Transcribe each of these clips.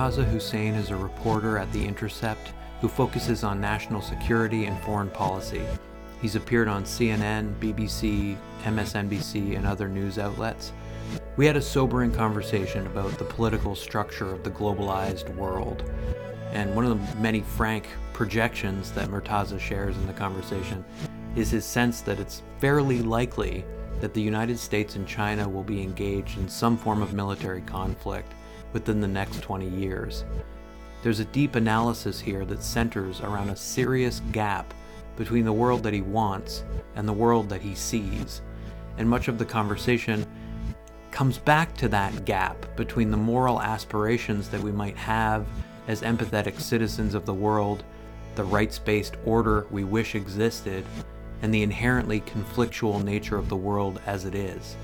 Murtaza Hussain is a reporter at The Intercept who focuses on national security and foreign policy. He's appeared on CNN, BBC, MSNBC, and other news outlets. We had a sobering conversation about the political structure of the globalized world. And one of the many frank projections that Murtaza shares in the conversation is his sense that it's fairly likely that the United States and China will be engaged in some form of military conflict within the next 20 years. There's a deep analysis here that centers around a serious gap between the world that he wants and the world that he sees. And much of the conversation comes back to that gap between the moral aspirations that we might have as empathetic citizens of the world, the rights based order we wish existed, and the inherently conflictual nature of the world as it is.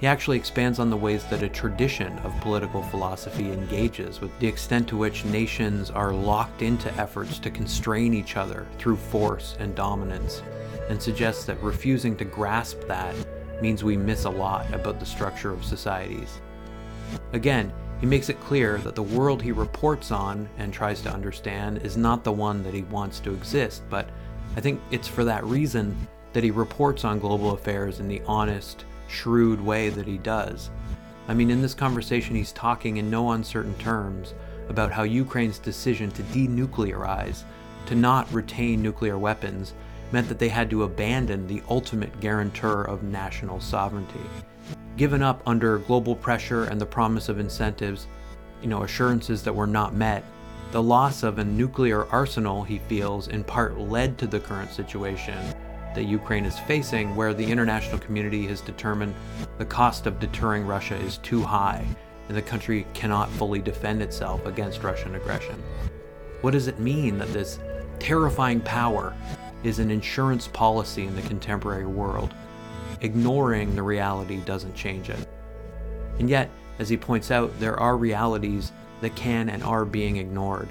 He actually expands on the ways that a tradition of political philosophy engages with the extent to which nations are locked into efforts to constrain each other through force and dominance, and suggests that refusing to grasp that means we miss a lot about the structure of societies. Again, he makes it clear that the world he reports on and tries to understand is not the one that he wants to exist, but I think it's for that reason that he reports on global affairs in the honest, shrewd way that he does. I mean, in this conversation, he's talking in no uncertain terms about how Ukraine's decision to denuclearize, to not retain nuclear weapons, meant that they had to abandon the ultimate guarantor of national sovereignty. Given up under global pressure and the promise of incentives, you know, assurances that were not met, the loss of a nuclear arsenal, he feels, in part led to the current situation that Ukraine is facing, where the international community has determined the cost of deterring Russia is too high and the country cannot fully defend itself against Russian aggression. What does it mean that this terrifying power is an insurance policy in the contemporary world? Ignoring the reality doesn't change it. And yet, as he points out, there are realities that can and are being ignored.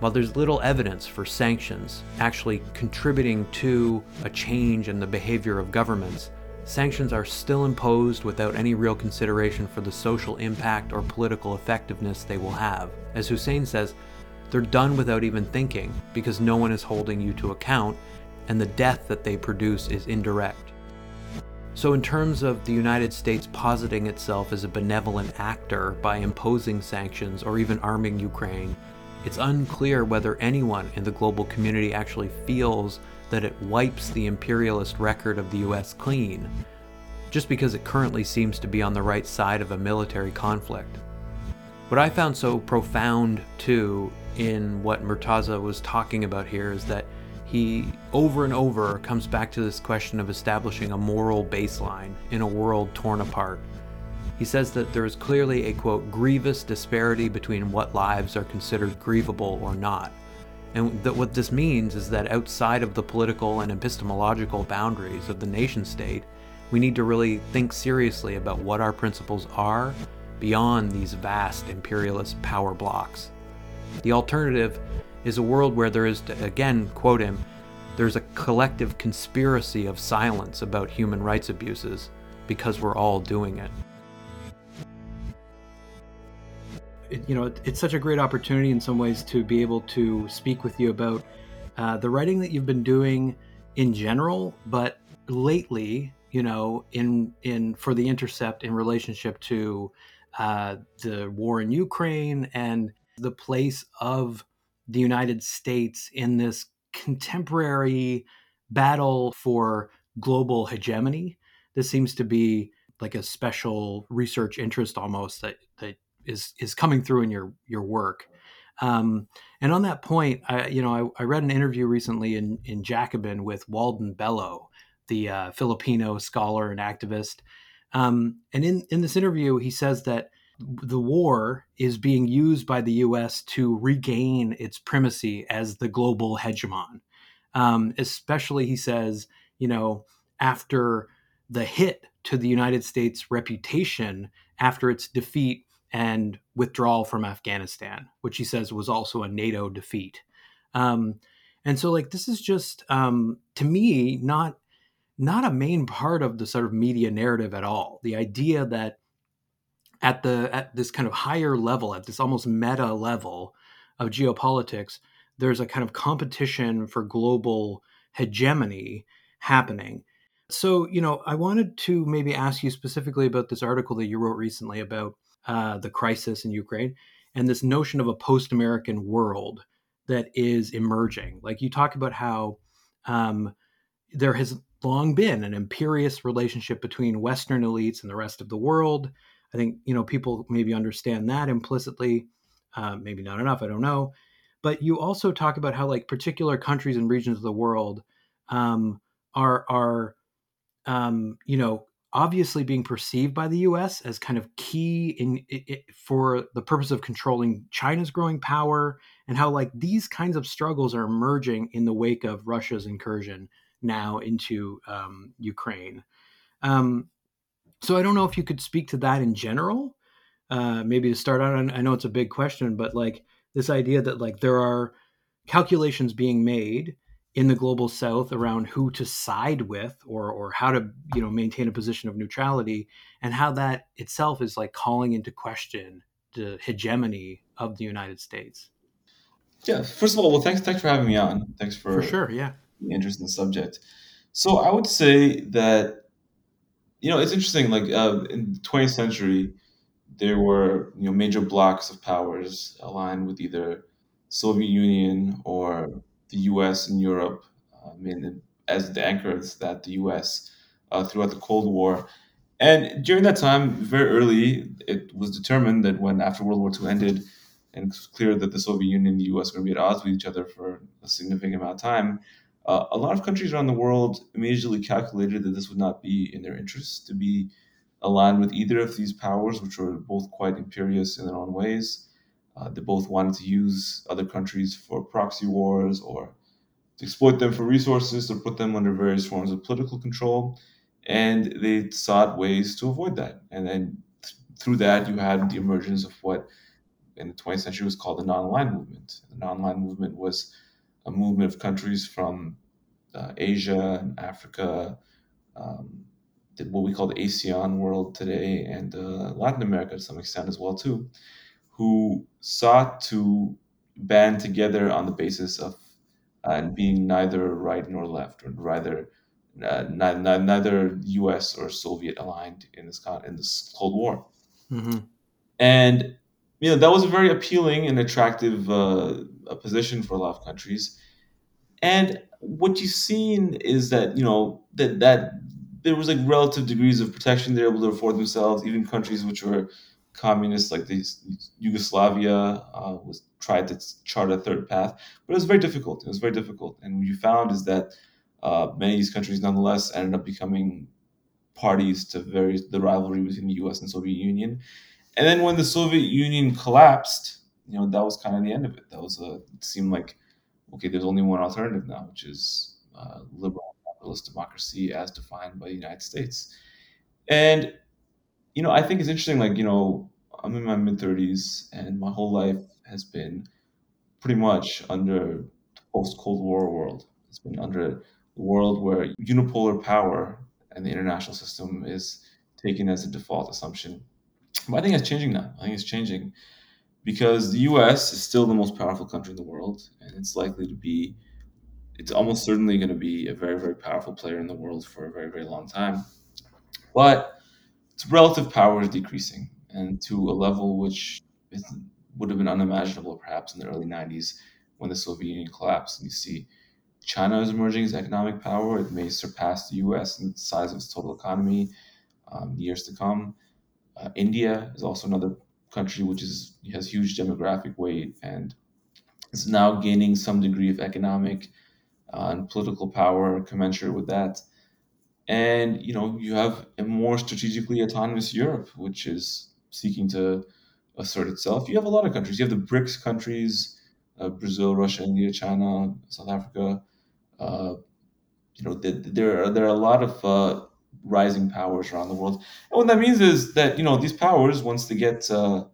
While there's little evidence for sanctions actually contributing to a change in the behavior of governments, sanctions are still imposed without any real consideration for the social impact or political effectiveness they will have. As Hussain says, they're done without even thinking because no one is holding you to account, and the death that they produce is indirect. So, in terms of the United States positing itself as a benevolent actor by imposing sanctions or even arming Ukraine, it's unclear whether anyone in the global community actually feels that it wipes the imperialist record of the US clean, just because it currently seems to be on the right side of a military conflict. What I found so profound, too, in what Murtaza was talking about here is that he over and over comes back to this question of establishing a moral baseline in a world torn apart. He says that there is clearly a quote grievous disparity between what lives are considered grievable or not. And that what this means is that outside of the political and epistemological boundaries of the nation state, we need to really think seriously about what our principles are beyond these vast imperialist power blocks. The alternative is a world where there is, to, again, quote him, there's a collective conspiracy of silence about human rights abuses because we're all doing it. It you know, it, it's such a great opportunity in some ways to be able to speak with you about uh, the writing that you've been doing in general, but lately, you know, in in for the Intercept in relationship to uh, the war in Ukraine and the place of the United States in this contemporary battle for global hegemony. This seems to be like a special research interest almost that, that is is coming through in your your work. Um, and on that point, I, you know, I, I, read an interview recently in in Jacobin with Walden Bello, the uh, Filipino scholar and activist. Um, and in in this interview, he says that the war is being used by the U.S. to regain its primacy as the global hegemon. Um, especially, he says, you know, after the hit to the United States' reputation after its defeat and withdrawal from Afghanistan, which he says was also a NATO defeat. Um, and so, like, this is just um, to me not not a main part of the sort of media narrative at all. The idea that at the at this kind of higher level, at this almost meta level of geopolitics, there's a kind of competition for global hegemony happening. So, you know, I wanted to maybe ask you specifically about this article that you wrote recently about uh, the crisis in Ukraine and this notion of a post American world that is emerging. Like you talk about how um, there has long been an imperious relationship between Western elites and the rest of the world. I think you know people maybe understand that implicitly, uh, maybe not enough. I don't know, but you also talk about how like particular countries and regions of the world um, are are um, you know obviously being perceived by the U.S. as kind of key in, for the purpose of controlling China's growing power, and how like these kinds of struggles are emerging in the wake of Russia's incursion now into um, Ukraine. Um, so I don't know if you could speak to that in general. Uh, maybe to start out, I know it's a big question, but like this idea that like there are calculations being made in the global south around who to side with or or how to you know maintain a position of neutrality and how that itself is like calling into question the hegemony of the united states. Yeah first of all well thanks thanks for having me on. Thanks for, for sure yeah. the interest in the subject. So i would say that you know it's interesting like uh, in the 20th century there were you know major blocks of powers aligned with either soviet union or the U.S. and Europe, I um, mean, as the anchors that the U.S. Uh, throughout the Cold War. And during that time, very early, it was determined that when after World War II ended, and it's clear that the Soviet Union and the U.S. were going to be at odds with each other for a significant amount of time, uh, a lot of countries around the world immediately calculated that this would not be in their interest to be aligned with either of these powers, which were both quite imperious in their own ways. Uh, they both wanted to use other countries for proxy wars or to exploit them for resources or put them under various forms of political control. And they sought ways to avoid that. And then th- through that, you had the emergence of what in the 20th century was called the non-aligned movement. The non-aligned movement was a movement of countries from uh, Asia and Africa, um, what we call the ASEAN world today, and uh, Latin America to some extent as well too, who sought to band together on the basis of uh, being neither right nor left, or rather uh, neither, neither U.S. or Soviet aligned in this in this Cold War. Mm-hmm. And you know that was a very appealing and attractive uh, position for a lot of countries. And what you've seen is that you know that that there was like relative degrees of protection they're able to afford themselves. Even countries which were communists like the Yugoslavia uh, was tried to chart a third path, but it was very difficult. It was very difficult, and what you found is that uh, many of these countries, nonetheless, ended up becoming parties to very the rivalry between the U.S. and Soviet Union. And then when the Soviet Union collapsed, you know that was kind of the end of it. That was a it seemed like okay, there's only one alternative now, which is uh, liberal capitalist democracy as defined by the United States. And you know, I think it's interesting. Like, you know, I'm in my mid 30s, and my whole life has been pretty much under the post Cold War world. It's been under the world where unipolar power and the international system is taken as a default assumption. But I think it's changing now. I think it's changing because the US is still the most powerful country in the world, and it's likely to be, it's almost certainly going to be a very, very powerful player in the world for a very, very long time. But its relative power is decreasing, and to a level which is, would have been unimaginable perhaps in the early 90s when the Soviet Union collapsed. And you see China is emerging as economic power. It may surpass the US in the size of its total economy um, years to come. Uh, India is also another country which is has huge demographic weight and is now gaining some degree of economic uh, and political power commensurate with that and you know you have a more strategically autonomous Europe, which is seeking to assert itself. You have a lot of countries. You have the BRICS countries: uh, Brazil, Russia, India, China, South Africa. Uh, you know, there are there are a lot of uh, rising powers around the world, and what that means is that you know these powers, once they get uh,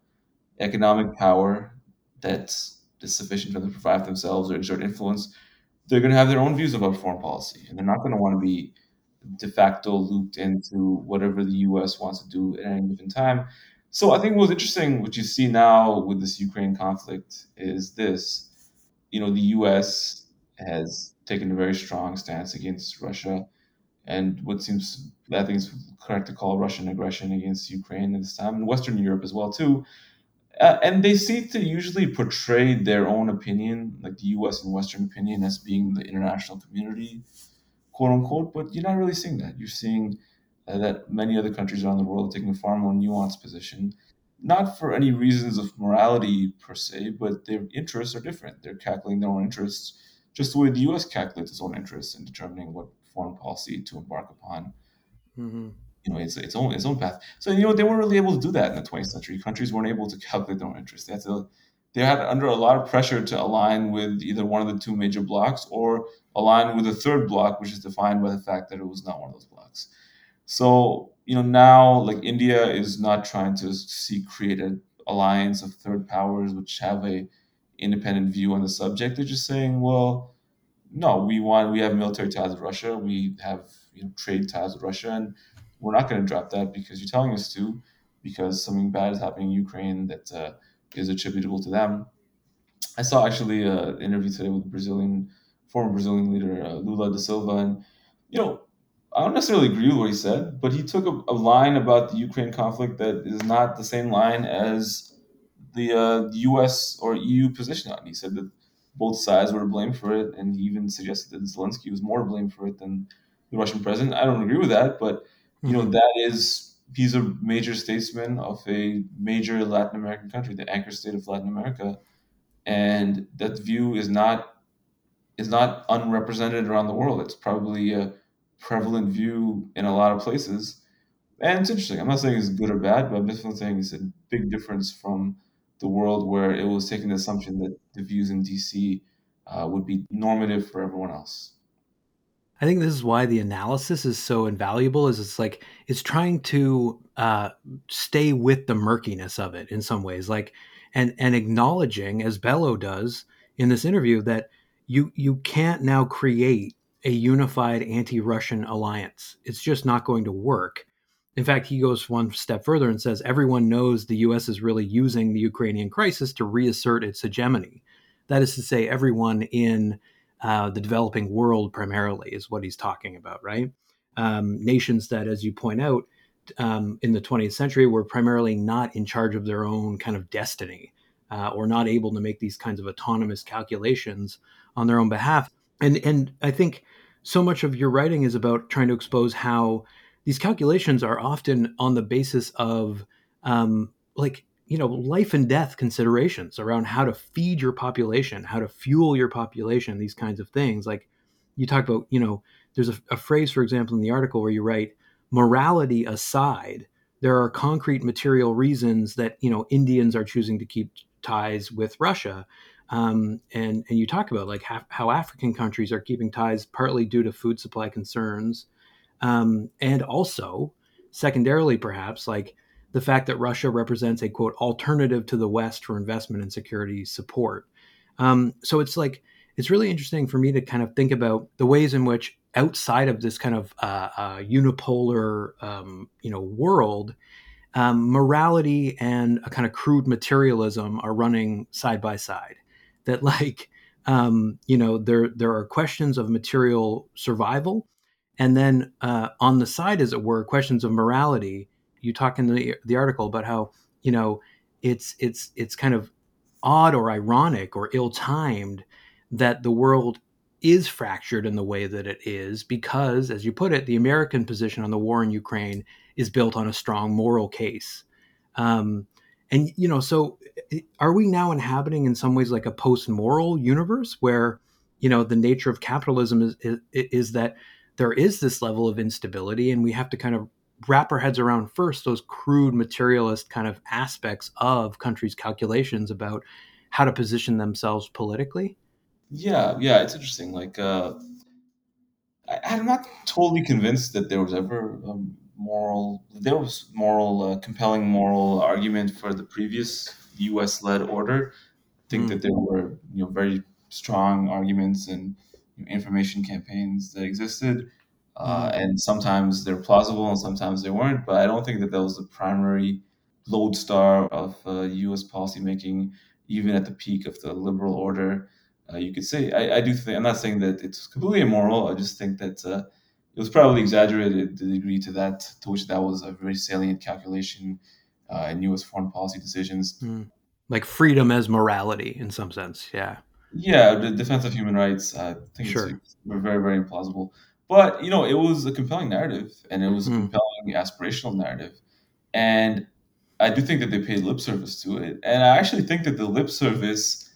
economic power that's, that's sufficient for them to provide themselves or exert influence, they're going to have their own views about foreign policy, and they're not going to want to be de facto looped into whatever the U.S. wants to do at any given time. So I think what's interesting, what you see now with this Ukraine conflict, is this: you know, the U.S. has taken a very strong stance against Russia, and what seems I think is correct to call Russian aggression against Ukraine at this time, and Western Europe as well too. Uh, and they seem to usually portray their own opinion, like the U.S. and Western opinion, as being the international community, quote unquote. But you're not really seeing that. You're seeing uh, that many other countries around the world are taking a far more nuanced position, not for any reasons of morality per se, but their interests are different. They're calculating their own interests, just the way the U.S. calculates its own interests in determining what foreign policy to embark upon. Mm-hmm you know its its own its own path. So you know they weren't really able to do that in the 20th century. Countries weren't able to calculate their own interests. They had to they had under a lot of pressure to align with either one of the two major blocks or align with a third block, which is defined by the fact that it was not one of those blocks. So you know now like India is not trying to see create an alliance of third powers which have a independent view on the subject. They're just saying, well, no, we want we have military ties with Russia, we have you know, trade ties with Russia, and we're not going to drop that because you're telling us to, because something bad is happening in Ukraine that uh, is attributable to them. I saw actually an interview today with Brazilian former Brazilian leader uh, Lula da Silva, and you know, I don't necessarily agree with what he said, but he took a, a line about the Ukraine conflict that is not the same line as the uh, U.S. or EU position on. He said that both sides were to blame for it, and he even suggested that Zelensky was more to blame for it than the Russian president. I don't agree with that, but you know, mm-hmm. that is he's a major statesman of a major Latin American country, the anchor state of Latin America, and that view is not is not unrepresented around the world. It's probably a prevalent view in a lot of places, and it's interesting. I'm not saying it's good or bad, but I'm definitely saying it's a big difference from the world where it was taking the assumption that the views in DC uh, would be normative for everyone else. I think this is why the analysis is so invaluable. Is it's like it's trying to uh, stay with the murkiness of it in some ways, like and and acknowledging as Bello does in this interview that you you can't now create a unified anti-Russian alliance. It's just not going to work. In fact, he goes one step further and says everyone knows the U.S. is really using the Ukrainian crisis to reassert its hegemony. That is to say, everyone in uh, the developing world primarily is what he's talking about, right? Um, nations that, as you point out, um, in the 20th century were primarily not in charge of their own kind of destiny uh, or not able to make these kinds of autonomous calculations on their own behalf. And and I think so much of your writing is about trying to expose how these calculations are often on the basis of um, like you know life and death considerations around how to feed your population how to fuel your population these kinds of things. Like you talk about you know there's a, a, phrase for example in the article where you write morality aside there are concrete material reasons that you know indians are choosing to keep ties with russia. Um, and and you talk about like how, how, african countries are keeping ties partly due to food supply concerns. Um, and also secondarily perhaps like the fact that Russia represents a quote alternative to the West for investment and security support. Um, so it's like it's really interesting for me to kind of think about the ways in which outside of this kind of uh, uh, unipolar um, you know world, um, morality and a kind of crude materialism are running side by side. That like um, you know there there are questions of material survival, and then uh, on the side, as it were, questions of morality you talk in the the article about how you know it's it's it's kind of odd or ironic or ill-timed that the world is fractured in the way that it is because as you put it the american position on the war in ukraine is built on a strong moral case. Um, and you know so are we now inhabiting in some ways like a post-moral universe where you know the nature of capitalism is, is, is that there is this level of instability and we have to kind of wrap our heads around first those crude materialist kind of aspects of countries' calculations about how to position themselves politically? Yeah, yeah, it's interesting. Like, uh, I, am not totally convinced that there was ever a moral, there was moral, uh, compelling moral argument for the previous U.S.-led order. I think mm. that there were, you know, very strong arguments and information campaigns that existed uh, mm-hmm. and sometimes they're plausible and sometimes they weren't. But I don't think that that was the primary lodestar of uh, U.S. policymaking, even at the peak of the liberal order. Uh, you could say I, I, do think I'm not saying that it's completely immoral. I just think that uh, it was probably exaggerated the degree to that to which that was a very salient calculation uh, in U.S. foreign policy decisions. Mm. Like freedom as morality, in some sense. Yeah. Yeah, the defense of human rights. I think sure. it's, very, very implausible. But you know, it was a compelling narrative, and it was mm. a hmm. compelling aspirational narrative, and I do think that they paid lip service to it, and I actually think that the lip service,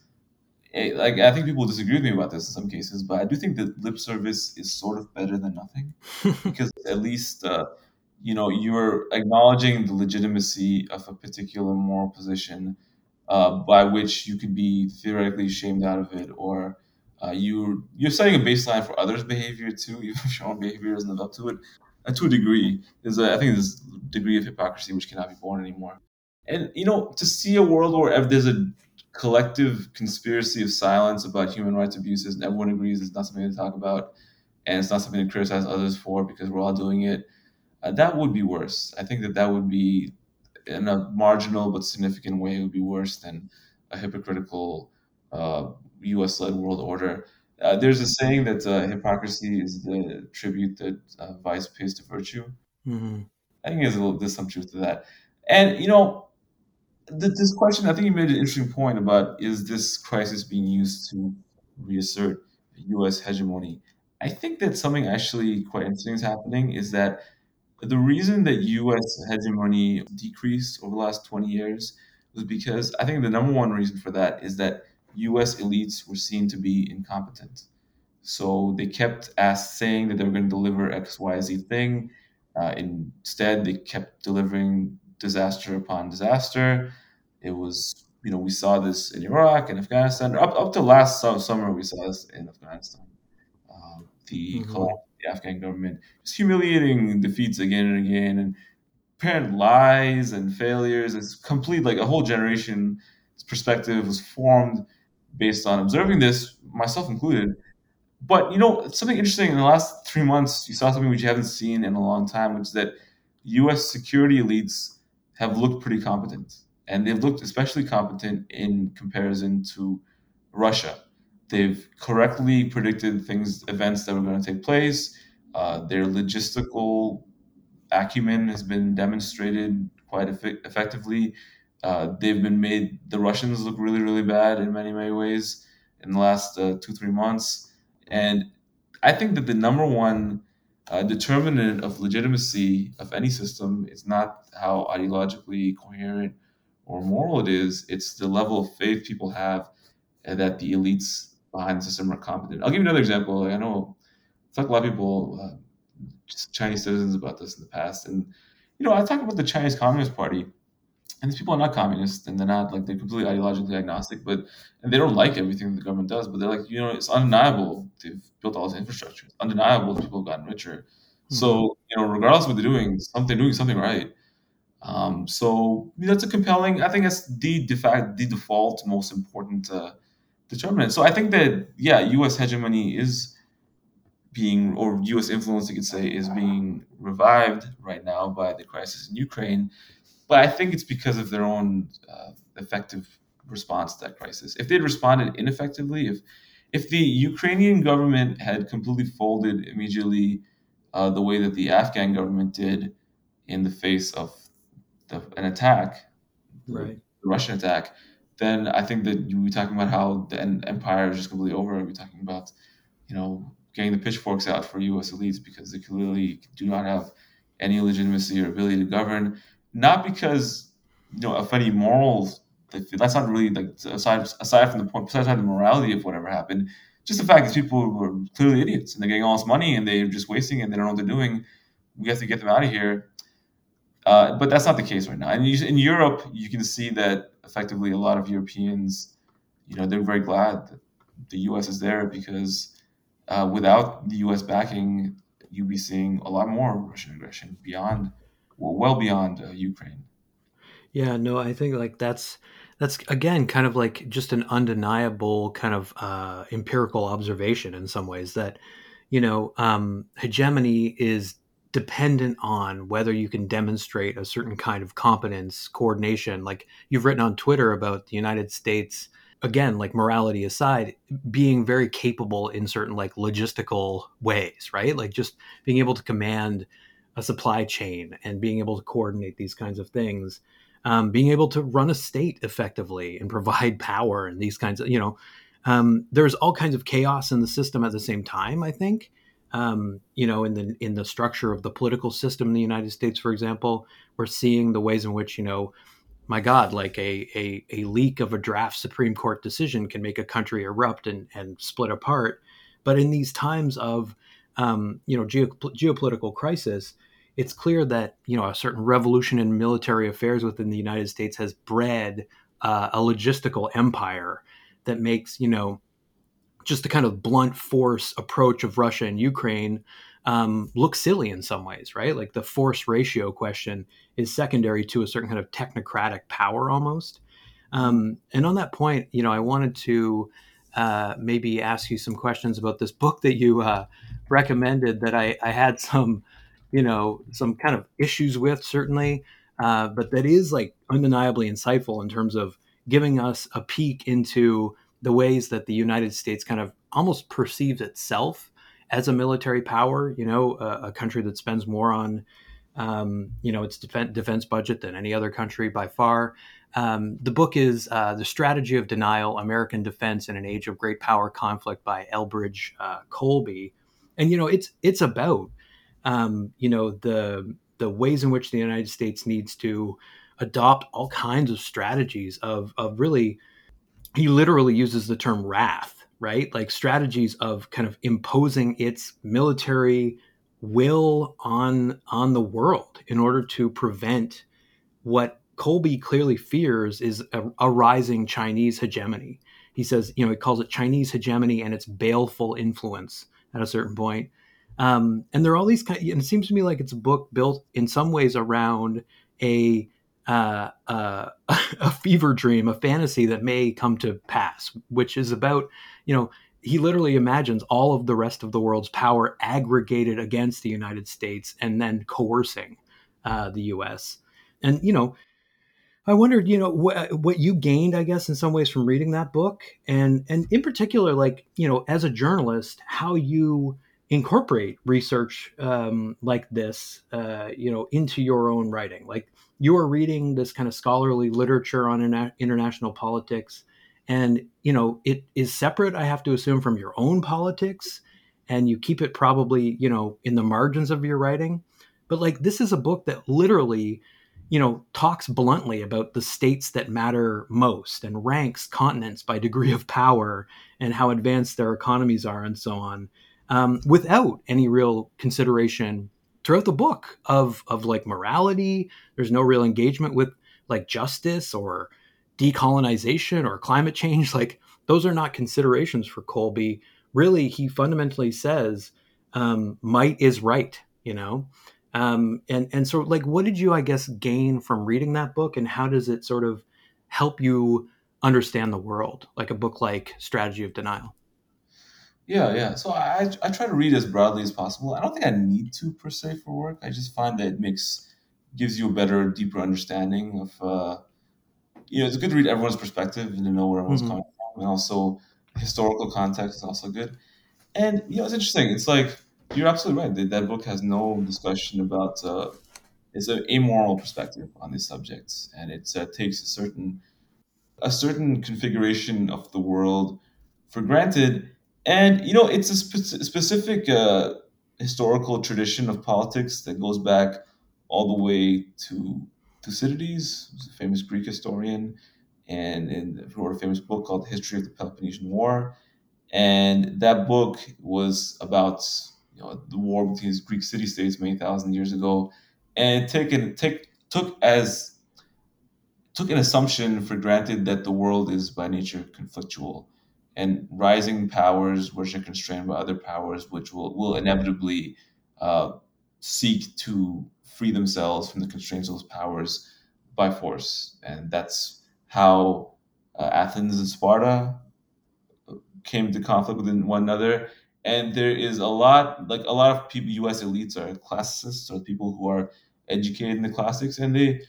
eh, like I think people disagree with me about this in some cases, but I do think that lip service is sort of better than nothing, because at least uh, you know you're acknowledging the legitimacy of a particular moral position, uh, by which you could be theoretically shamed out of it, or uh, you you're setting a baseline for others' behavior too, even if your own behavior doesn't live up to it to a degree. There's a, I think there's a degree of hypocrisy which cannot be borne anymore. And you know, to see a world where there's a collective conspiracy of silence about human rights abuses, and everyone agrees it's not something to talk about, and it's not something to criticize others for because we're all doing it, uh, that would be worse. I think that that would be, in a marginal but significant way, would be worse than a hypocritical uh, U.S.-led world order. Uh, there's a saying that uh, hypocrisy is the tribute that uh, vice pays to virtue. Mm-hmm. I think there's, little, there's some truth to that. And, you know, th- this question, I think you made an interesting point about is this crisis being used to reassert U.S. hegemony? I think that something actually quite interesting is happening is that the reason that U.S. hegemony decreased over the last 20 years was because I think the number one reason for that is that US elites were seen to be incompetent. So they kept as saying that they were going to deliver X, Y, Z thing. Uh, instead, they kept delivering disaster upon disaster. It was, you know, we saw this in Iraq and Afghanistan. Up, up to last summer, we saw this in Afghanistan. Uh, the mm-hmm. collapse of the Afghan government, just humiliating defeats again and again, and apparent lies and failures. It's complete, like a whole generation's perspective was formed based on observing this, myself included. But you know, something interesting in the last three months, you saw something which you haven't seen in a long time, which is that U.S. security elites have looked pretty competent, and they've looked especially competent in comparison to Russia. They've correctly predicted things, events that were going to take place. Uh, their logistical acumen has been demonstrated quite effectively. Uh, they've been made the Russians look really really bad in many many ways in the last uh, two three months, and I think that the number one uh, determinant of legitimacy of any system is not how ideologically coherent or moral it is; it's the level of faith people have that the elites behind the system are competent. I'll give you another example. Like I know I've talked a lot of people, uh, Chinese citizens, about this in the past, and you know I talk about the Chinese Communist Party and these people are not communists and they're not like they're completely ideologically agnostic but and they don't like everything the government does but they're like you know it's undeniable they've built all this infrastructure. It's undeniable people have gotten richer. Mm-hmm. so you know regardless of what they're doing they're doing something right. Um, so that's a compelling i think that's the de fact the default most important uh, determinant. So i think that yeah us hegemony is being or us influence you could say is being revived right now by the crisis in ukraine but I think it's because of their own uh, effective response to that crisis. If they'd responded ineffectively, if if the Ukrainian government had completely folded immediately, uh, the way that the Afghan government did in the face of the, an attack, right. the Russian attack, then I think that you'd be talking about how the empire is just completely over. We'd be talking about, you know, getting the pitchforks out for U.S. elites because they clearly do not have any legitimacy or ability to govern not because you know of any morals. That's not really like aside aside from the point, aside from the morality of whatever happened. Just the fact that people were clearly idiots and they're getting all this money and they're just wasting it. and They don't know what they're doing. We have to get them out of here. Uh, but that's not the case right now. And you, in Europe, you can see that effectively a lot of Europeans, you know, they're very glad that the U.S. is there because uh, without the U.S. backing, you'd be seeing a lot more Russian aggression beyond well beyond uh, Ukraine. Yeah, no, I think like that's that's again kind of like just an undeniable kind of uh, empirical observation in some ways that you know um, hegemony is dependent on whether you can demonstrate a certain kind of competence, coordination. Like you've written on Twitter about the United States, again, like morality aside, being very capable in certain like logistical ways, right? Like just being able to command a supply chain and being able to coordinate these kinds of things. Um, being able to run a state effectively and provide power and these kinds of, you know, um, there's all kinds of chaos in the system at the same time. I think, um, you know, in the in the structure of the political system in the United States, for example, we're seeing the ways in which you know, my God, like a a, a leak of a draft Supreme Court decision can make a country erupt and and split apart. But in these times of um, you know geopolitical crisis, it's clear that you know a certain revolution in military affairs within the United States has bred uh, a logistical empire that makes you know just the kind of blunt force approach of Russia and Ukraine um, look silly in some ways, right? Like the force ratio question is secondary to a certain kind of technocratic power almost. Um, and on that point, you know, I wanted to uh, maybe ask you some questions about this book that you uh, recommended that I, I, had some, you know, some kind of issues with certainly, uh, but that is like undeniably insightful in terms of giving us a peek into the ways that the United States kind of almost perceives itself as a military power, you know, a, a country that spends more on, um, you know, its defense, defense budget than any other country by far. Um, the book is uh, The Strategy of Denial American Defense in an Age of Great Power Conflict by Elbridge uh, Colby. And, you know, it's, it's about, um, you know, the, the ways in which the United States needs to adopt all kinds of strategies of, of really he literally uses the term wrath, right? Like strategies of kind of imposing its military will on on the world in order to prevent what Colby clearly fears is a, a, rising Chinese hegemony. He says, you know, he calls it Chinese hegemony and its baleful influence at a certain point. Um, and there are all these kind, of, and it seems to me like it's a book built in some ways around a uh, uh, a fever dream, a fantasy that may come to pass, which is about, you know, he literally imagines all of the rest of the world's power aggregated against the United States and then coercing uh, the U.S. And you know, I wondered, you know, what what you gained, I guess, in some ways from reading that book, and and in particular, like you know, as a journalist, how you incorporate research um, like this, uh, you know, into your own writing. Like you are reading this kind of scholarly literature on interna- international politics, and you know, it is separate. I have to assume from your own politics, and you keep it probably, you know, in the margins of your writing. But like this is a book that literally you know, talks bluntly about the states that matter most and ranks continents by degree of power and how advanced their economies are and so on um, without any real consideration throughout the book of of like morality. There's no real engagement with like justice or decolonization or climate change. Like those are not considerations for Colby. Really, he fundamentally says um, might is right. You know. Um, and and so like what did you i guess gain from reading that book and how does it sort of help you understand the world like a book like strategy of denial yeah, yeah. So I I try to read as broadly as possible. I don't think I need to per se for work. I just find that it makes gives you a better, deeper understanding of. Uh, you know, it's good to read everyone's perspective and to know where everyone's mm-hmm. coming from, and also historical context is also good. And you know, it's interesting. It's like you're absolutely right. That, that book has no discussion about. Uh, it's an amoral perspective on these subjects, and it uh, takes a certain a certain configuration of the world for granted and you know, it's a spe- specific uh, historical tradition of politics that goes back all the way to Thucydides, who's a famous Greek historian, and, and wrote a famous book called History of the Peloponnesian War. And that book was about you know the war between these Greek city states many thousand years ago, and taken take took as took an assumption for granted that the world is by nature conflictual and rising powers which are constrained by other powers which will, will inevitably uh, seek to free themselves from the constraints of those powers by force. And that's how uh, athens and sparta came to conflict with one another. And there is a lot like a lot of people us elites are classicists or people who are educated in the classics and they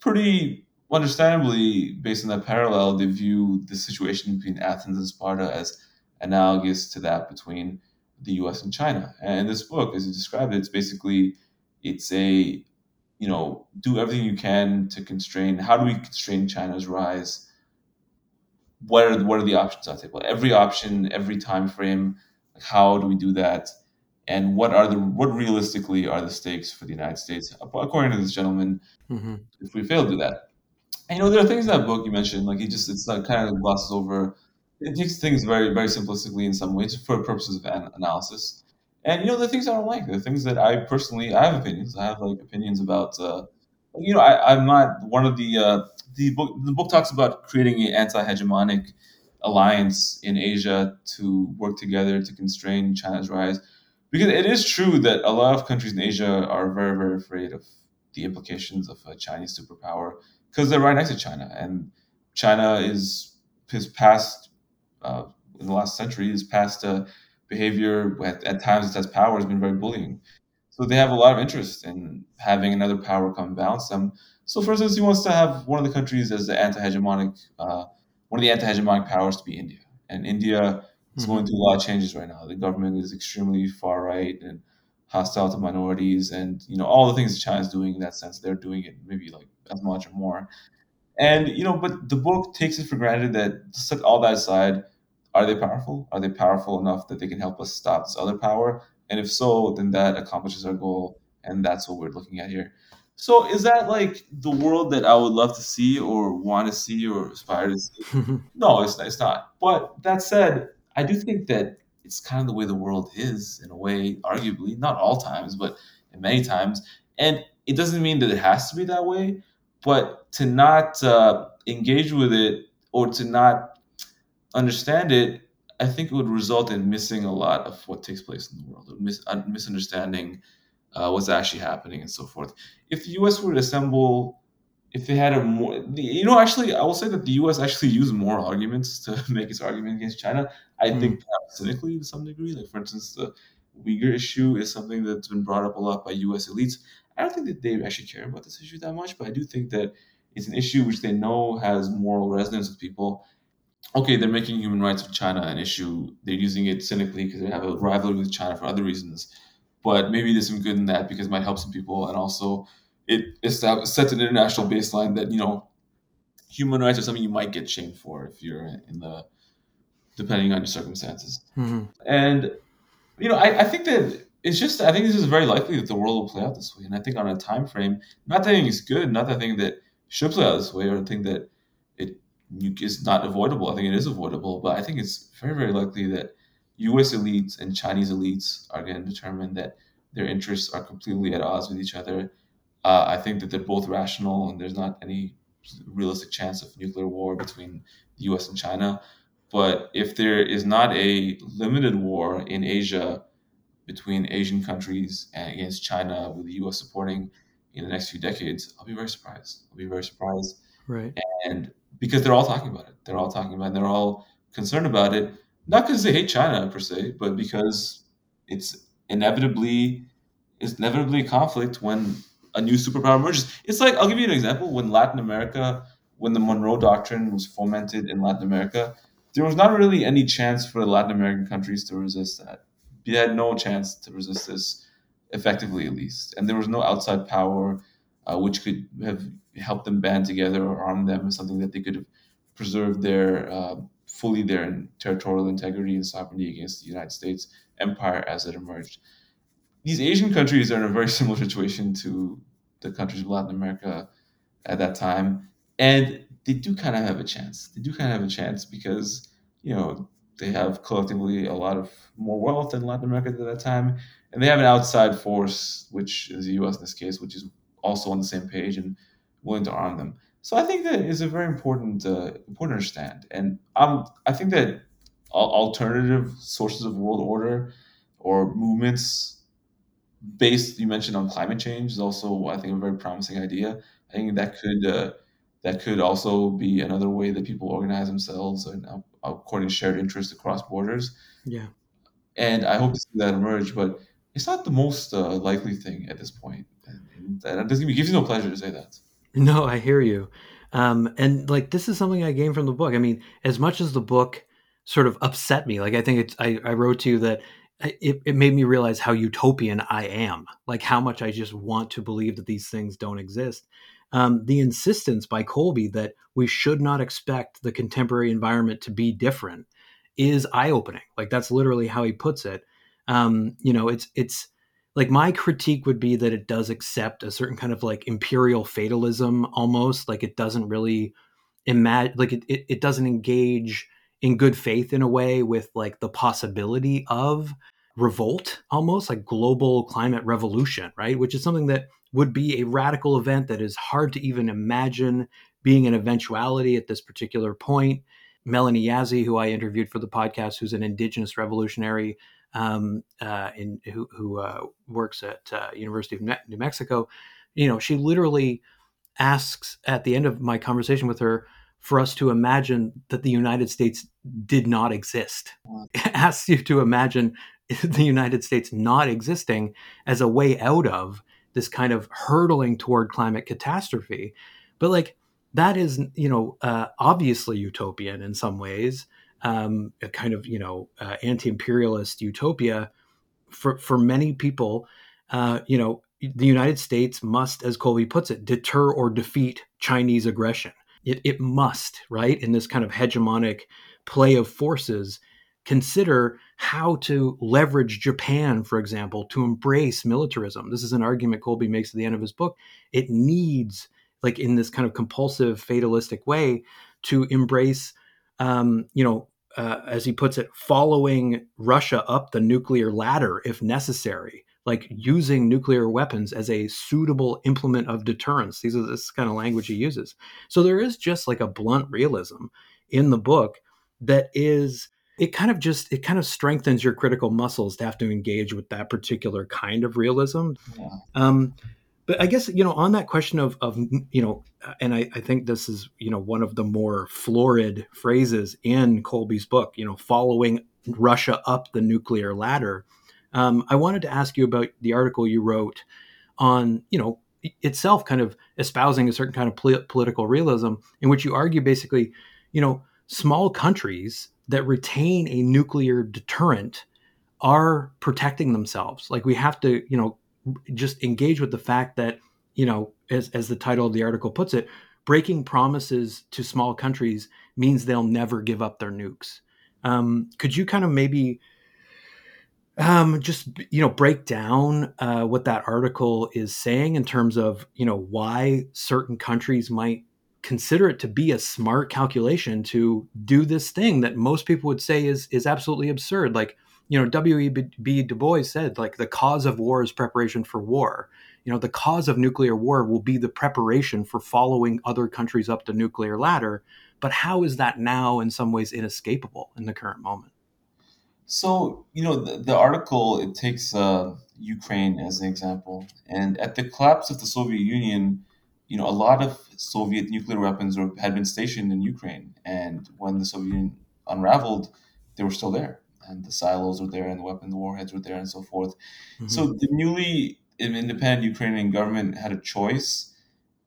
pretty understandably based on that parallel they view the situation between athens and sparta as analogous to that between the us and china and this book as you described it it's basically it's a you know do everything you can to constrain how do we constrain china's rise what are what are the options on the table every option every time frame how do we do that? And what are the what realistically are the stakes for the United States, according to this gentleman, mm-hmm. if we fail to do that? And, you know, there are things in that book you mentioned, like he just it's like kind of glosses over. It takes things very very simplistically in some ways for purposes of an- analysis. And you know, the things I don't like, the things that I personally I have opinions. I have like opinions about. Uh, you know, I, I'm not one of the uh, the book. The book talks about creating an anti-hegemonic alliance in Asia to work together to constrain China's rise. Because it is true that a lot of countries in Asia are very, very afraid of the implications of a Chinese superpower because they're right next to China. And China is his past, uh, in the last century, his past uh, behavior at, at times it has power has been very bullying. So they have a lot of interest in having another power come and balance them. So, for instance, he wants to have one of the countries as the anti-hegemonic uh, one of the anti-hegemonic powers to be India, and India is mm-hmm. going through a lot of changes right now. The government is extremely far right and hostile to minorities, and you know all the things that China doing in that sense, they're doing it maybe like as much or more. And you know, but the book takes it for granted that set all that aside, are they powerful? Are they powerful enough that they can help us stop this other power? And if so, then that accomplishes our goal, and that's what we're looking at here. So is that like the world that I would love to see or want to see or aspire to see? no, it's, it's not. But that said, I do think that it's kind of the way the world is in a way, arguably, not all times, but many times. And it doesn't mean that it has to be that way, but to not uh, engage with it or to not understand it, I think it would result in missing a lot of what takes place in the world, mis- misunderstanding uh, what's actually happening and so forth. If the U.S. were to assemble, if they had a more, you know, actually, I will say that the U.S. actually used more arguments to make its argument against China. I mm. think cynically to some degree. Like for instance, the Uyghur issue is something that's been brought up a lot by U.S. elites. I don't think that they actually care about this issue that much, but I do think that it's an issue which they know has moral resonance with people. Okay, they're making human rights of China an issue. They're using it cynically because they have a rivalry with China for other reasons but maybe there's some good in that because it might help some people and also it sets an international baseline that you know human rights are something you might get shamed for if you're in the depending on your circumstances mm-hmm. and you know I, I think that it's just i think this is very likely that the world will play out this way and i think on a time frame not that I think it's good not that I think that should play out this way or I think that it is not avoidable i think it is avoidable but i think it's very very likely that U.S. elites and Chinese elites are going to determine that their interests are completely at odds with each other. Uh, I think that they're both rational, and there's not any realistic chance of nuclear war between the U.S. and China. But if there is not a limited war in Asia between Asian countries and against China, with the U.S. supporting in the next few decades, I'll be very surprised. I'll be very surprised. Right. And because they're all talking about it, they're all talking about it, they're all concerned about it not because they hate China per se, but because it's inevitably it's inevitably a conflict when a new superpower emerges. It's like I'll give you an example. When Latin America, when the Monroe Doctrine was fomented in Latin America, there was not really any chance for the Latin American countries to resist that. They had no chance to resist this effectively, at least, and there was no outside power uh, which could have helped them band together or arm them, something that they could have preserved their uh, fully their territorial integrity and sovereignty against the United States empire as it emerged. These Asian countries are in a very similar situation to the countries of Latin America at that time, and they do kind of have a chance. They do kind of have a chance because you know they have collectively a lot of more wealth than Latin America at that time, and they have an outside force, which is the U.S. in this case, which is also on the same page and willing to arm them. So I think that is a very important uh, important to understand, and um, I think that alternative sources of world order or movements based you mentioned on climate change is also I think a very promising idea. I think that could uh, that could also be another way that people organize themselves and uh, according to shared interests across borders. Yeah. and I hope to see that emerge. But it's not the most uh, likely thing at this point, and, and that doesn't gives you no pleasure to say that. No, I hear you. Um, and like this is something I gained from the book. I mean, as much as the book sort of upset me, like I think it's I, I wrote to you that it, it made me realize how utopian I am, like how much I just want to believe that these things don't exist. Um, the insistence by Colby that we should not expect the contemporary environment to be different is eye opening. Like that's literally how he puts it. Um, you know, it's it's like my critique would be that it does accept a certain kind of like imperial fatalism almost like it doesn't really imagine like it, it, it doesn't engage in good faith in a way with like the possibility of revolt almost like global climate revolution right which is something that would be a radical event that is hard to even imagine being an eventuality at this particular point melanie yazzie who i interviewed for the podcast who's an indigenous revolutionary um, uh, in, who, who uh, works at uh, University of New Mexico, you know, she literally asks at the end of my conversation with her for us to imagine that the United States did not exist. asks you to imagine the United States not existing as a way out of this kind of hurtling toward climate catastrophe. But like that is, you know, uh, obviously utopian in some ways um, a kind of you know uh, anti-imperialist utopia for for many people uh, you know the united states must as colby puts it deter or defeat chinese aggression it, it must right in this kind of hegemonic play of forces consider how to leverage japan for example to embrace militarism this is an argument Colby makes at the end of his book it needs like in this kind of compulsive fatalistic way to embrace um, you know uh, as he puts it, following Russia up the nuclear ladder if necessary, like using nuclear weapons as a suitable implement of deterrence. These are this kind of language he uses. So there is just like a blunt realism in the book that is it kind of just it kind of strengthens your critical muscles to have to engage with that particular kind of realism. Yeah. Um, but I guess you know on that question of of you know, and I, I think this is you know one of the more florid phrases in colby's book. You know, following Russia up the nuclear ladder. Um, I wanted to ask you about the article you wrote on you know itself kind of espousing a certain kind of pol- political realism in which you argue basically you know small countries that retain a nuclear deterrent are protecting themselves. Like we have to you know just engage with the fact that you know as, as the title of the article puts it breaking promises to small countries means they'll never give up their nukes. Um, could you kind of maybe um, just you know break down uh, what that article is saying in terms of you know why certain countries might consider it to be a smart calculation to do this thing that most people would say is is absolutely absurd like you know, W.E.B. Du Bois said, like, the cause of war is preparation for war. You know, the cause of nuclear war will be the preparation for following other countries up the nuclear ladder. But how is that now, in some ways, inescapable in the current moment? So, you know, the, the article, it takes uh, Ukraine as an example. And at the collapse of the Soviet Union, you know, a lot of Soviet nuclear weapons were, had been stationed in Ukraine. And when the Soviet Union unraveled, they were still there and the silos were there and the weapon the warheads were there and so forth. Mm-hmm. So the newly independent Ukrainian government had a choice,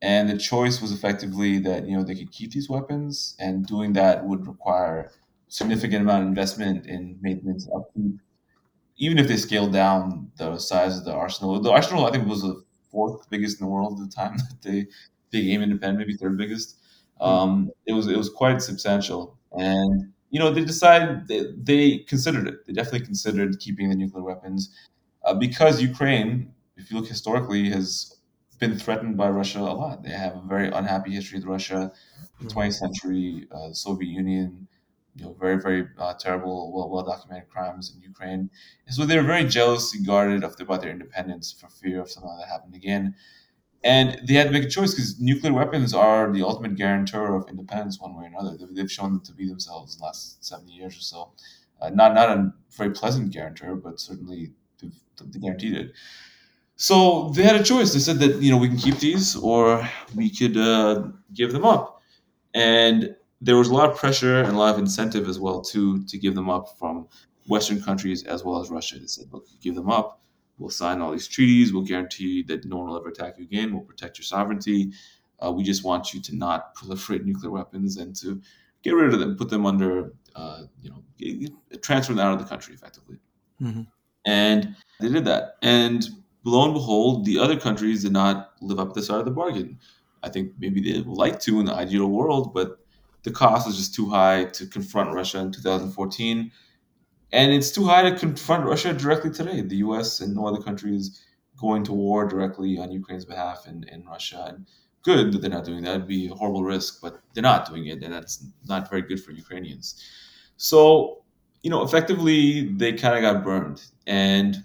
and the choice was effectively that you know they could keep these weapons, and doing that would require significant amount of investment in maintenance upkeep. Even if they scaled down the size of the arsenal, the arsenal I think was the fourth biggest in the world at the time that they became independent, maybe third biggest. Mm-hmm. Um, it was it was quite substantial, and you know, they decided they, they, considered it. They definitely considered keeping the nuclear weapons uh, because Ukraine, if you look historically, has been threatened by Russia a lot. They have a very unhappy history with Russia, the 20th century, uh, Soviet Union, you know, very, very uh, terrible, well, well documented crimes in Ukraine. And so they're very jealously guarded of about their independence for fear of something like that happening again. And they had to make a choice because nuclear weapons are the ultimate guarantor of independence, one way or another. They've shown them to be themselves in the last 70 years or so. Uh, not not a very pleasant guarantor, but certainly they guaranteed it. So they had a choice. They said that you know we can keep these, or we could uh, give them up. And there was a lot of pressure and a lot of incentive as well to to give them up from Western countries as well as Russia. They said, look, give them up. We'll sign all these treaties. We'll guarantee that no one will ever attack you again. We'll protect your sovereignty. Uh, we just want you to not proliferate nuclear weapons and to get rid of them, put them under, uh, you know, transfer them out of the country effectively. Mm-hmm. And they did that. And lo and behold, the other countries did not live up to the side of the bargain. I think maybe they would like to in the ideal world, but the cost is just too high to confront Russia in 2014. And it's too high to confront Russia directly today. The US and no other countries going to war directly on Ukraine's behalf in, Russia. And good that they're not doing that. It'd be a horrible risk, but they're not doing it, and that's not very good for Ukrainians. So, you know, effectively, they kind of got burned. And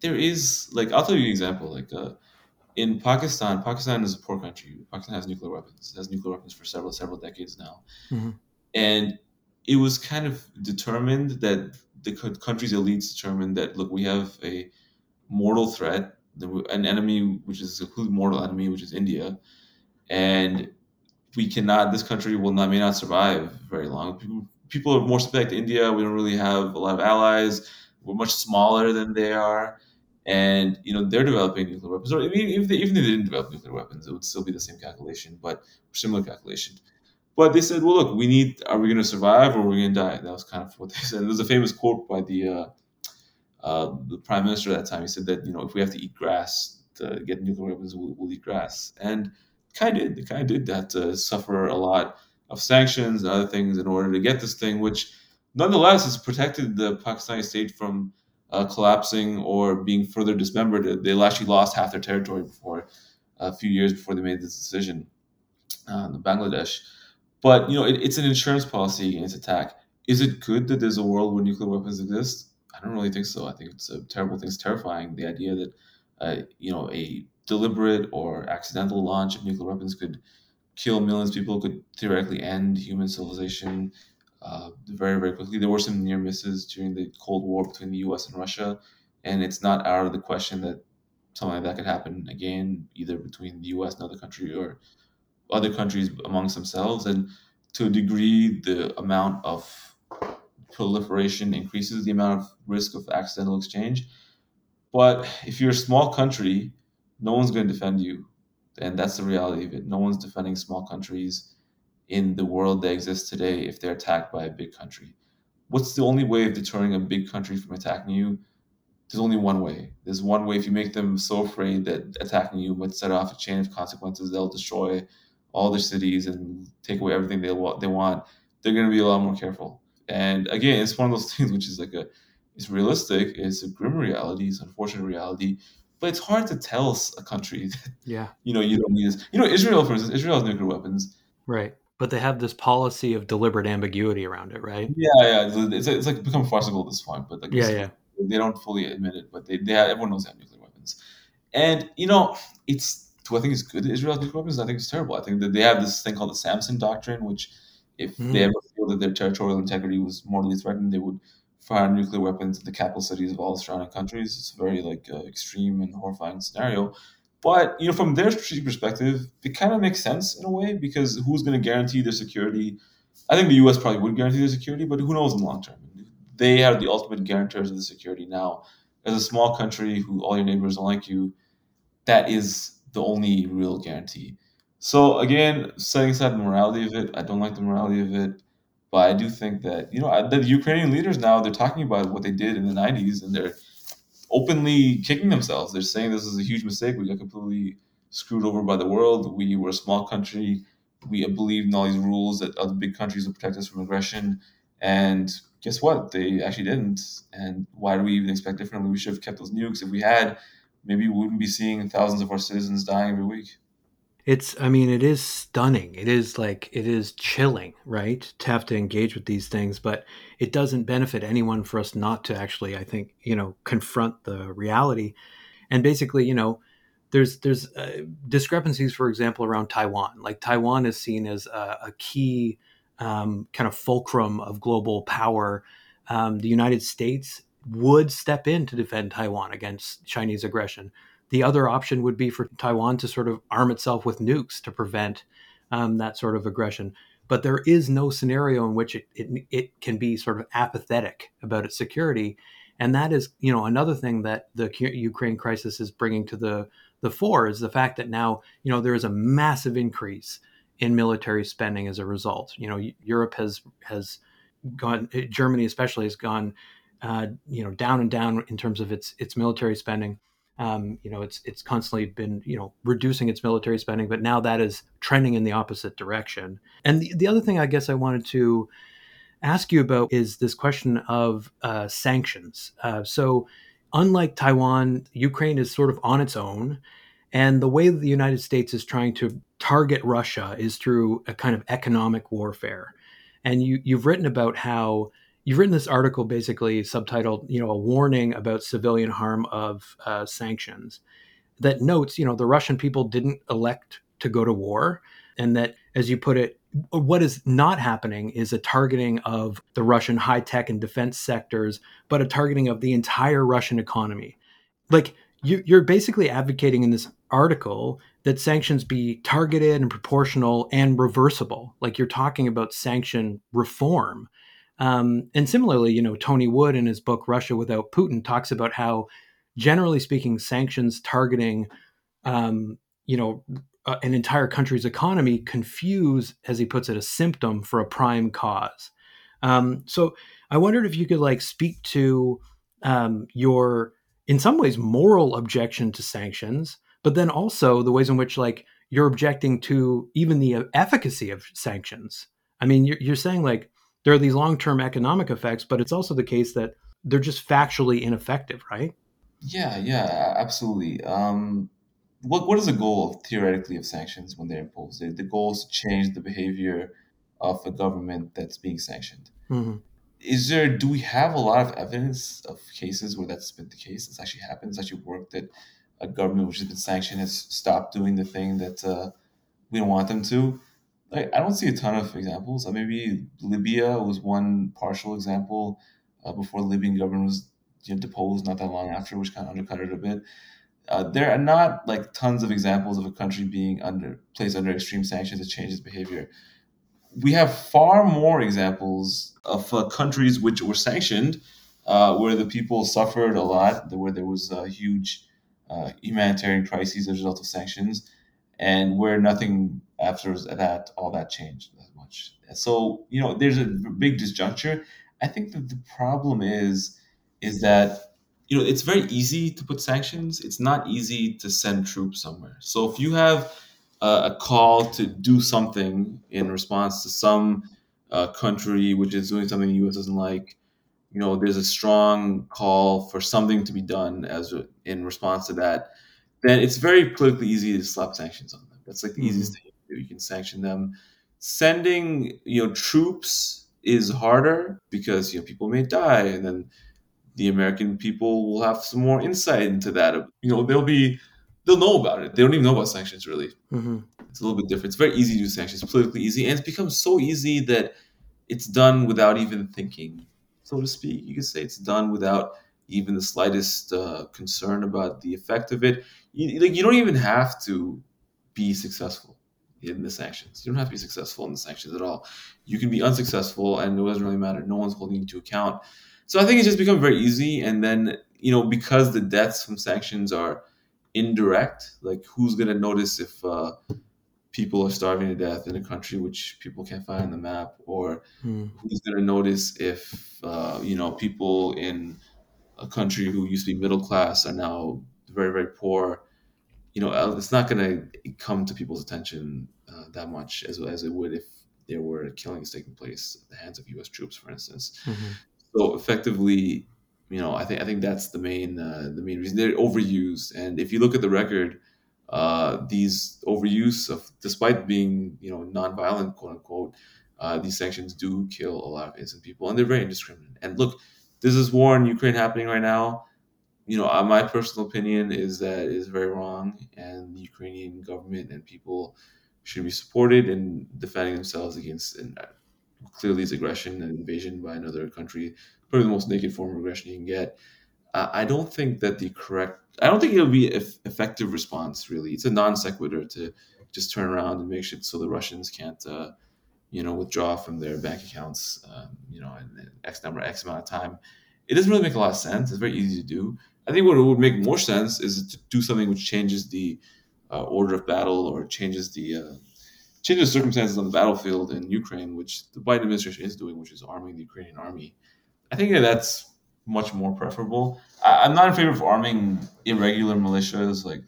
there is, like, I'll tell you an example. Like, uh, in Pakistan, Pakistan is a poor country. Pakistan has nuclear weapons. It has nuclear weapons for several, several decades now. Mm-hmm. And it was kind of determined that the country's elites determined that look, we have a mortal threat, an enemy which is a completely mortal enemy, which is India, and we cannot. This country will not may not survive very long. People, people are more sympathetic to India. We don't really have a lot of allies. We're much smaller than they are, and you know they're developing nuclear weapons. Or even if they, even if they didn't develop nuclear weapons, it would still be the same calculation, but similar calculation. But they said, well, look, we need, are we going to survive or are we going to die? That was kind of what they said. And there's a famous quote by the, uh, uh, the prime minister at that time. He said that, you know, if we have to eat grass to get nuclear weapons, we'll, we'll eat grass. And kind of did. They kind of did that to suffer a lot of sanctions and other things in order to get this thing, which nonetheless has protected the Pakistani state from uh, collapsing or being further dismembered. They actually lost half their territory before a few years before they made this decision. Uh, Bangladesh. But you know, it, it's an insurance policy against attack. Is it good that there's a world where nuclear weapons exist? I don't really think so. I think it's a terrible thing. It's terrifying. The idea that uh, you know a deliberate or accidental launch of nuclear weapons could kill millions of people, could theoretically end human civilization uh, very, very quickly. There were some near misses during the Cold War between the US and Russia, and it's not out of the question that something like that could happen again, either between the US and other country or other countries amongst themselves. And to a degree, the amount of proliferation increases the amount of risk of accidental exchange. But if you're a small country, no one's going to defend you. And that's the reality of it. No one's defending small countries in the world that exists today if they're attacked by a big country. What's the only way of deterring a big country from attacking you? There's only one way. There's one way if you make them so afraid that attacking you would set off a chain of consequences, they'll destroy all their cities and take away everything they want. They want. They're going to be a lot more careful. And again, it's one of those things which is like a, it's realistic. It's a grim reality. It's an unfortunate reality. But it's hard to tell a country that, yeah, you know, you don't need this. You know, Israel, for instance, Israel has nuclear weapons. Right. But they have this policy of deliberate ambiguity around it, right? Yeah, yeah. It's, it's like become farcical at this point. But like, yeah, yeah. They don't fully admit it, but they, they have, everyone knows they have nuclear weapons. And, you know, it's do I think it's good that Israel has nuclear weapons? I think it's terrible. I think that they have this thing called the Samson Doctrine, which if mm. they ever feel that their territorial integrity was mortally threatened, they would fire nuclear weapons at the capital cities of all surrounding countries. It's a very like uh, extreme and horrifying scenario. But you know, from their strategic perspective, it kind of makes sense in a way because who's going to guarantee their security? I think the U.S. probably would guarantee their security, but who knows in the long term? They are the ultimate guarantors of the security now. As a small country who all your neighbors don't like you, that is the only real guarantee. So again, setting aside the morality of it, I don't like the morality of it, but I do think that you know the Ukrainian leaders now they're talking about what they did in the '90s, and they're openly kicking themselves. They're saying this is a huge mistake. We got completely screwed over by the world. We were a small country. We believed in all these rules that other big countries would protect us from aggression, and guess what? They actually didn't. And why do we even expect differently? We should have kept those nukes. If we had, maybe we wouldn't be seeing thousands of our citizens dying every week. It's, I mean, it is stunning. It is like, it is chilling, right? To have to engage with these things, but it doesn't benefit anyone for us not to actually, I think, you know, confront the reality. And basically, you know, there's there's uh, discrepancies, for example, around Taiwan. Like Taiwan is seen as a, a key um, kind of fulcrum of global power. Um, the United States would step in to defend Taiwan against Chinese aggression. The other option would be for Taiwan to sort of arm itself with nukes to prevent um, that sort of aggression. but there is no scenario in which it, it, it can be sort of apathetic about its security. And that is, you know, another thing that the Ukraine crisis is bringing to the, the fore is the fact that now, you know, there is a massive increase in military spending as a result. You know, Europe has has gone, Germany especially has gone, uh, you know, down and down in terms of its its military spending. Um, you know, it's it's constantly been you know reducing its military spending, but now that is trending in the opposite direction. And the, the other thing I guess I wanted to ask you about is this question of uh, sanctions. Uh, so, unlike Taiwan, Ukraine is sort of on its own, and the way the United States is trying to target Russia is through a kind of economic warfare. And you you've written about how you've written this article basically subtitled, you know, a warning about civilian harm of uh, sanctions that notes, you know, the Russian people didn't elect to go to war, and that, as you put it, what is not happening is a targeting of the Russian high tech and defense sectors, but a targeting of the entire Russian economy. Like you, you're basically advocating in this article that sanctions be targeted and proportional and reversible. Like you're talking about sanction reform um, and similarly, you know, Tony Wood in his book Russia Without Putin talks about how, generally speaking, sanctions targeting, um, you know, an entire country's economy confuse, as he puts it, a symptom for a prime cause. Um, so I wondered if you could like speak to um, your, in some ways, moral objection to sanctions, but then also the ways in which like you're objecting to even the efficacy of sanctions. I mean, you're, you're saying like there are these long-term economic effects, but it's also the case that they're just factually ineffective, right? Yeah, yeah, absolutely. Um, what what is the goal of, theoretically of sanctions when they're imposed? The, the goal is to change the behavior of a government that's being sanctioned. Mm-hmm. Is there? Do we have a lot of evidence of cases where that's been the case? It's actually happened. It's actually worked that a government which has been sanctioned has stopped doing the thing that uh, we don't want them to. I, I don't see a ton of examples. Uh, maybe Libya was one partial example uh, before the Libyan government was you know, deposed not that long after, which kind of undercut it a bit. Uh, there are not like tons of examples of a country being under placed under extreme sanctions that changes behavior. We have far more examples of uh, countries which were sanctioned, uh, where the people suffered a lot, where there was a huge uh, humanitarian crises as a result of sanctions, and where nothing after that all that changed that much. So you know, there's a big disjuncture. I think that the problem is is that you know it's very easy to put sanctions. It's not easy to send troops somewhere. So if you have uh, a call to do something in response to some uh, country which is doing something the U.S. doesn't like, you know, there's a strong call for something to be done as a, in response to that then it's very politically easy to slap sanctions on them. That's like the mm-hmm. easiest thing. You can sanction them. Sending you know troops is harder because you know people may die, and then the American people will have some more insight into that. You know they'll be they'll know about it. They don't even know about sanctions really. Mm-hmm. It's a little bit different. It's very easy to do sanctions, politically easy, and it's become so easy that it's done without even thinking, so to speak. You could say it's done without even the slightest uh, concern about the effect of it. You, like you don't even have to be successful in the sanctions. You don't have to be successful in the sanctions at all. You can be unsuccessful, and it doesn't really matter. No one's holding you to account. So I think it's just become very easy. And then you know because the deaths from sanctions are indirect, like who's going to notice if uh, people are starving to death in a country which people can't find on the map, or hmm. who's going to notice if uh, you know people in a country who used to be middle class are now very very poor you know uh, it's not going to come to people's attention uh, that much as, as it would if there were killings taking place at the hands of us troops for instance mm-hmm. so effectively you know i think i think that's the main uh, the main reason they're overused and if you look at the record uh, these overuse of despite being you know non-violent quote unquote uh, these sanctions do kill a lot of innocent people and they're very indiscriminate and look this is war in Ukraine happening right now. You know, uh, my personal opinion is that is very wrong, and the Ukrainian government and people should be supported in defending themselves against and uh, clearly it's aggression and invasion by another country, probably the most naked form of aggression you can get. Uh, I don't think that the correct, I don't think it'll be an effective response. Really, it's a non sequitur to just turn around and make sure so the Russians can't uh, you know, withdraw from their bank accounts, um, you know, in X number, X amount of time. It doesn't really make a lot of sense. It's very easy to do. I think what would make more sense is to do something which changes the uh, order of battle or changes the uh, changes circumstances on the battlefield in Ukraine, which the Biden administration is doing, which is arming the Ukrainian army. I think that that's much more preferable. I, am not in favor of arming irregular militias like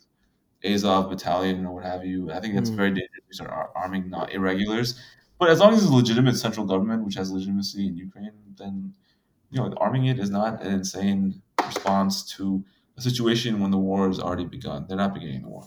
Azov battalion or what have you. I think that's mm. very dangerous. We start arming not irregulars. But as long as it's a legitimate central government, which has legitimacy in Ukraine, then you know arming it is not an insane response to a situation when the war has already begun. They're not beginning the war.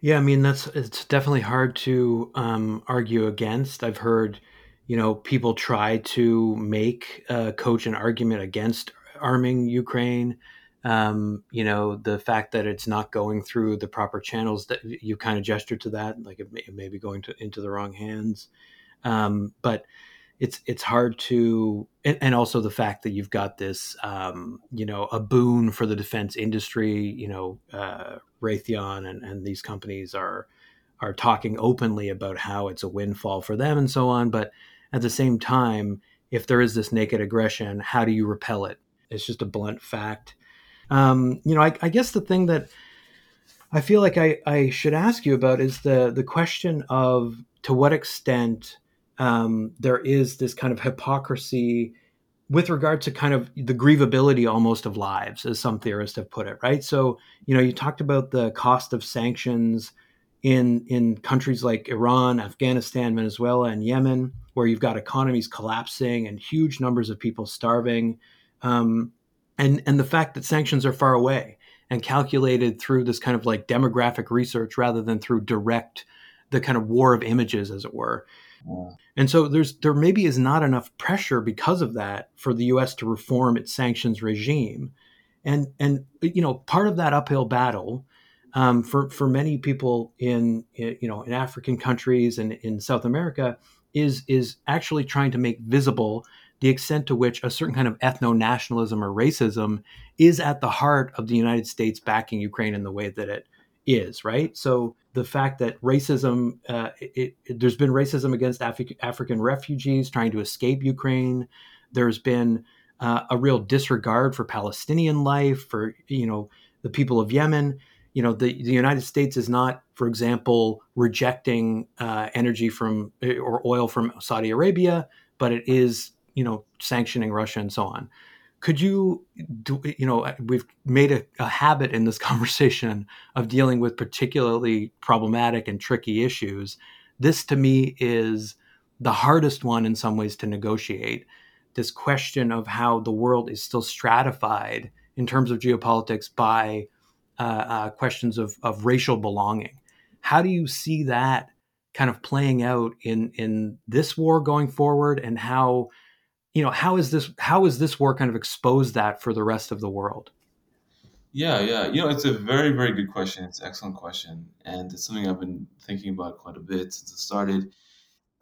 Yeah, I mean that's it's definitely hard to um, argue against. I've heard, you know, people try to make uh, coach an argument against arming Ukraine. Um, you know, the fact that it's not going through the proper channels that you kind of gestured to that, like it may, it may be going to into the wrong hands. Um, but it's it's hard to and, also the fact that you've got this um, you know a boon for the defense industry you know uh, Raytheon and, and these companies are are talking openly about how it's a windfall for them and so on. But at the same time if there is this naked aggression how do you repel it? It's just a blunt fact. Um, you know I, I guess the thing that I feel like I, I should ask you about is the the question of to what extent um, there is this kind of hypocrisy with regard to kind of the grievability almost of lives, as some theorists have put it, right? So, you know, you talked about the cost of sanctions in in countries like Iran, Afghanistan, Venezuela, and Yemen, where you've got economies collapsing and huge numbers of people starving, um, and and the fact that sanctions are far away and calculated through this kind of like demographic research rather than through direct the kind of war of images, as it were. And so there's there maybe is not enough pressure because of that for the U.S. to reform its sanctions regime, and and you know part of that uphill battle um, for for many people in you know in African countries and in South America is is actually trying to make visible the extent to which a certain kind of ethno nationalism or racism is at the heart of the United States backing Ukraine in the way that it is right. So the fact that racism, uh, it, it, there's been racism against Afri- African refugees trying to escape Ukraine. There's been uh, a real disregard for Palestinian life, for you know the people of Yemen. You know, the, the United States is not, for example, rejecting uh, energy from or oil from Saudi Arabia, but it is you know sanctioning Russia and so on could you do you know we've made a, a, habit in this conversation of dealing with particularly problematic and tricky issues. This to me is the hardest one in some ways to negotiate. This question of how the world is still stratified in terms of geopolitics by uh, uh, questions of, of racial belonging. How do you see that kind of playing out in in this war going forward and how you know how is this how is this war kind of exposed that for the rest of the world? Yeah yeah. You know it's a very very good question. It's an excellent question. And it's something i've been thinking about quite a bit since it started.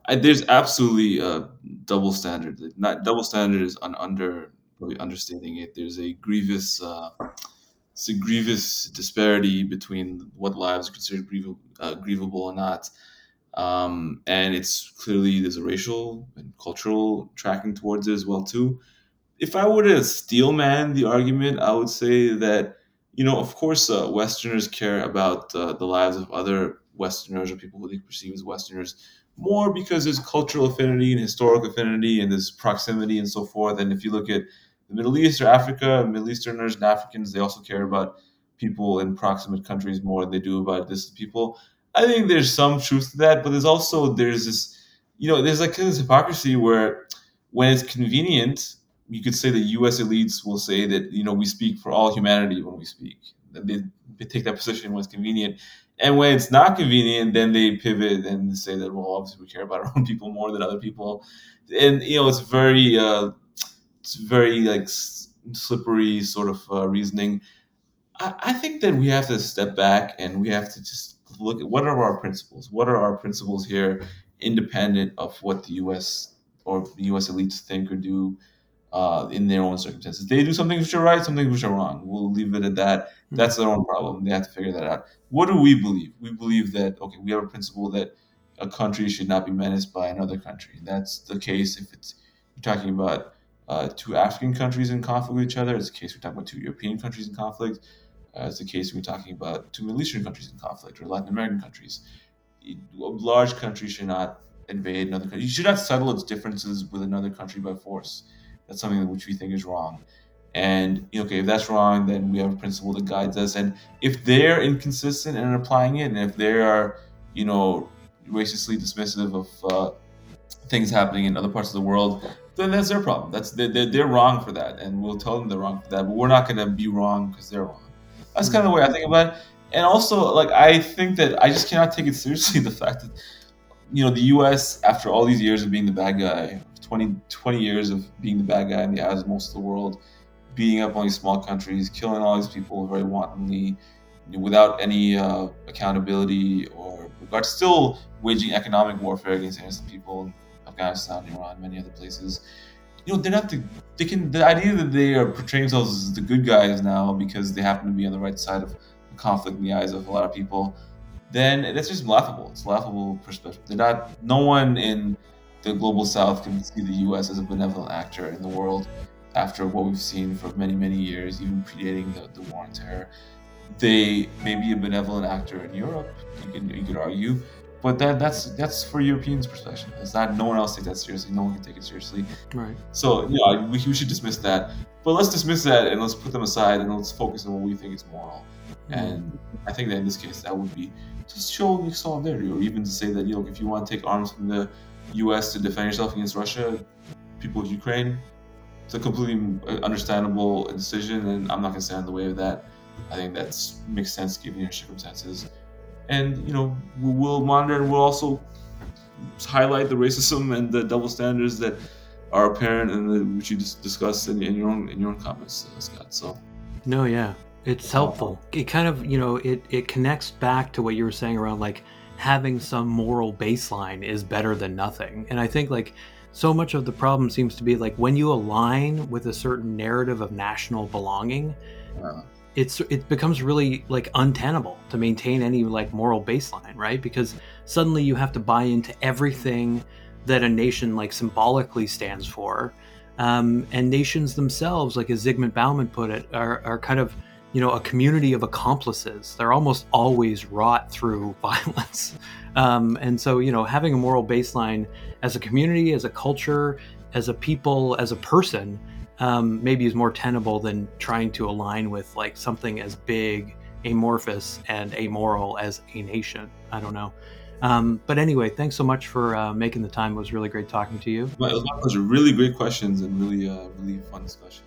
I, there's absolutely a double standard. Not double standard is un, under probably understating it. There's a grievous uh, it's a grievous disparity between what lives are considered uh, grievable or not um, and it's clearly there's a racial and cultural tracking towards it as well too. If I were to steel man the argument, I would say that you know, of course, uh, Westerners care about uh, the lives of other Westerners or people who they perceive as Westerners more because there's cultural affinity and historic affinity and there's proximity and so forth. And if you look at the Middle East or Africa, Middle Easterners and Africans, they also care about people in proximate countries more than they do about distant people. I think there's some truth to that, but there's also there's this, you know, there's like this hypocrisy where when it's convenient, you could say the U.S. elites will say that you know we speak for all humanity when we speak. They, they take that position when it's convenient, and when it's not convenient, then they pivot and say that well, obviously we care about our own people more than other people, and you know it's very uh, it's very like slippery sort of uh, reasoning. I, I think that we have to step back and we have to just look at what are our principles? What are our principles here, independent of what the U.S. or the U.S. elites think or do uh, in their own circumstances. They do something which are right, something which are wrong. We'll leave it at that. That's their own problem. They have to figure that out. What do we believe? We believe that okay, we have a principle that a country should not be menaced by another country. That's the case if it's you're talking about uh, two African countries in conflict with each other. It's the case we're talking about two European countries in conflict. It's the case we're talking about two Middle Eastern countries in conflict or Latin American countries. A large country should not invade another country. You should not settle its differences with another country by force. That's something which we think is wrong. And okay, if that's wrong, then we have a principle that guides us. And if they're inconsistent in applying it, and if they are, you know, racistly dismissive of uh, things happening in other parts of the world, then that's their problem. That's they're, they're wrong for that, and we'll tell them they're wrong for that. But we're not going to be wrong because they're wrong. That's kind of the way I think about it. And also, like I think that I just cannot take it seriously the fact that you know the U.S. after all these years of being the bad guy, 20, 20 years of being the bad guy in the eyes of most of the world, beating up all these small countries, killing all these people very wantonly, without any uh, accountability or regard, still waging economic warfare against innocent people in Afghanistan, Iran, many other places. You know, they're not the they can the idea that they are portraying themselves as the good guys now because they happen to be on the right side of the conflict in the eyes of a lot of people. Then that's just laughable. It's laughable perspective. They're not. No one in the global south can see the U.S. as a benevolent actor in the world after what we've seen for many, many years, even predating the, the war on terror. They may be a benevolent actor in Europe, you can you could argue, but that that's that's for Europeans' perspective. It's not no one else takes that seriously. No one can take it seriously. Right. So yeah, we, we should dismiss that. But let's dismiss that and let's put them aside and let's focus on what we think is moral. Mm-hmm. And I think that in this case, that would be just show solidarity, or even to say that you know if you want to take arms from the U.S. to defend yourself against Russia, people of Ukraine, it's a completely understandable decision, and I'm not going to stand in the way of that. I think that makes sense given your circumstances. And you know, we'll monitor and we'll also highlight the racism and the double standards that are apparent and which you just discussed in, in, your own in your own comments, uh, Scott. So. No, yeah, it's helpful. It kind of you know it it connects back to what you were saying around like having some moral baseline is better than nothing. And I think like so much of the problem seems to be like when you align with a certain narrative of national belonging, uh, it's it becomes really like untenable to maintain any like moral baseline, right? Because suddenly you have to buy into everything that a nation like symbolically stands for. Um, and nations themselves, like as Zygmunt Bauman put it, are, are kind of you know, a community of accomplices. They're almost always wrought through violence. Um, and so, you know, having a moral baseline as a community, as a culture, as a people, as a person, um, maybe is more tenable than trying to align with like something as big, amorphous, and amoral as a nation. I don't know. Um, but anyway, thanks so much for uh, making the time. It was really great talking to you. Well, it was really great questions and really, uh, really fun discussion.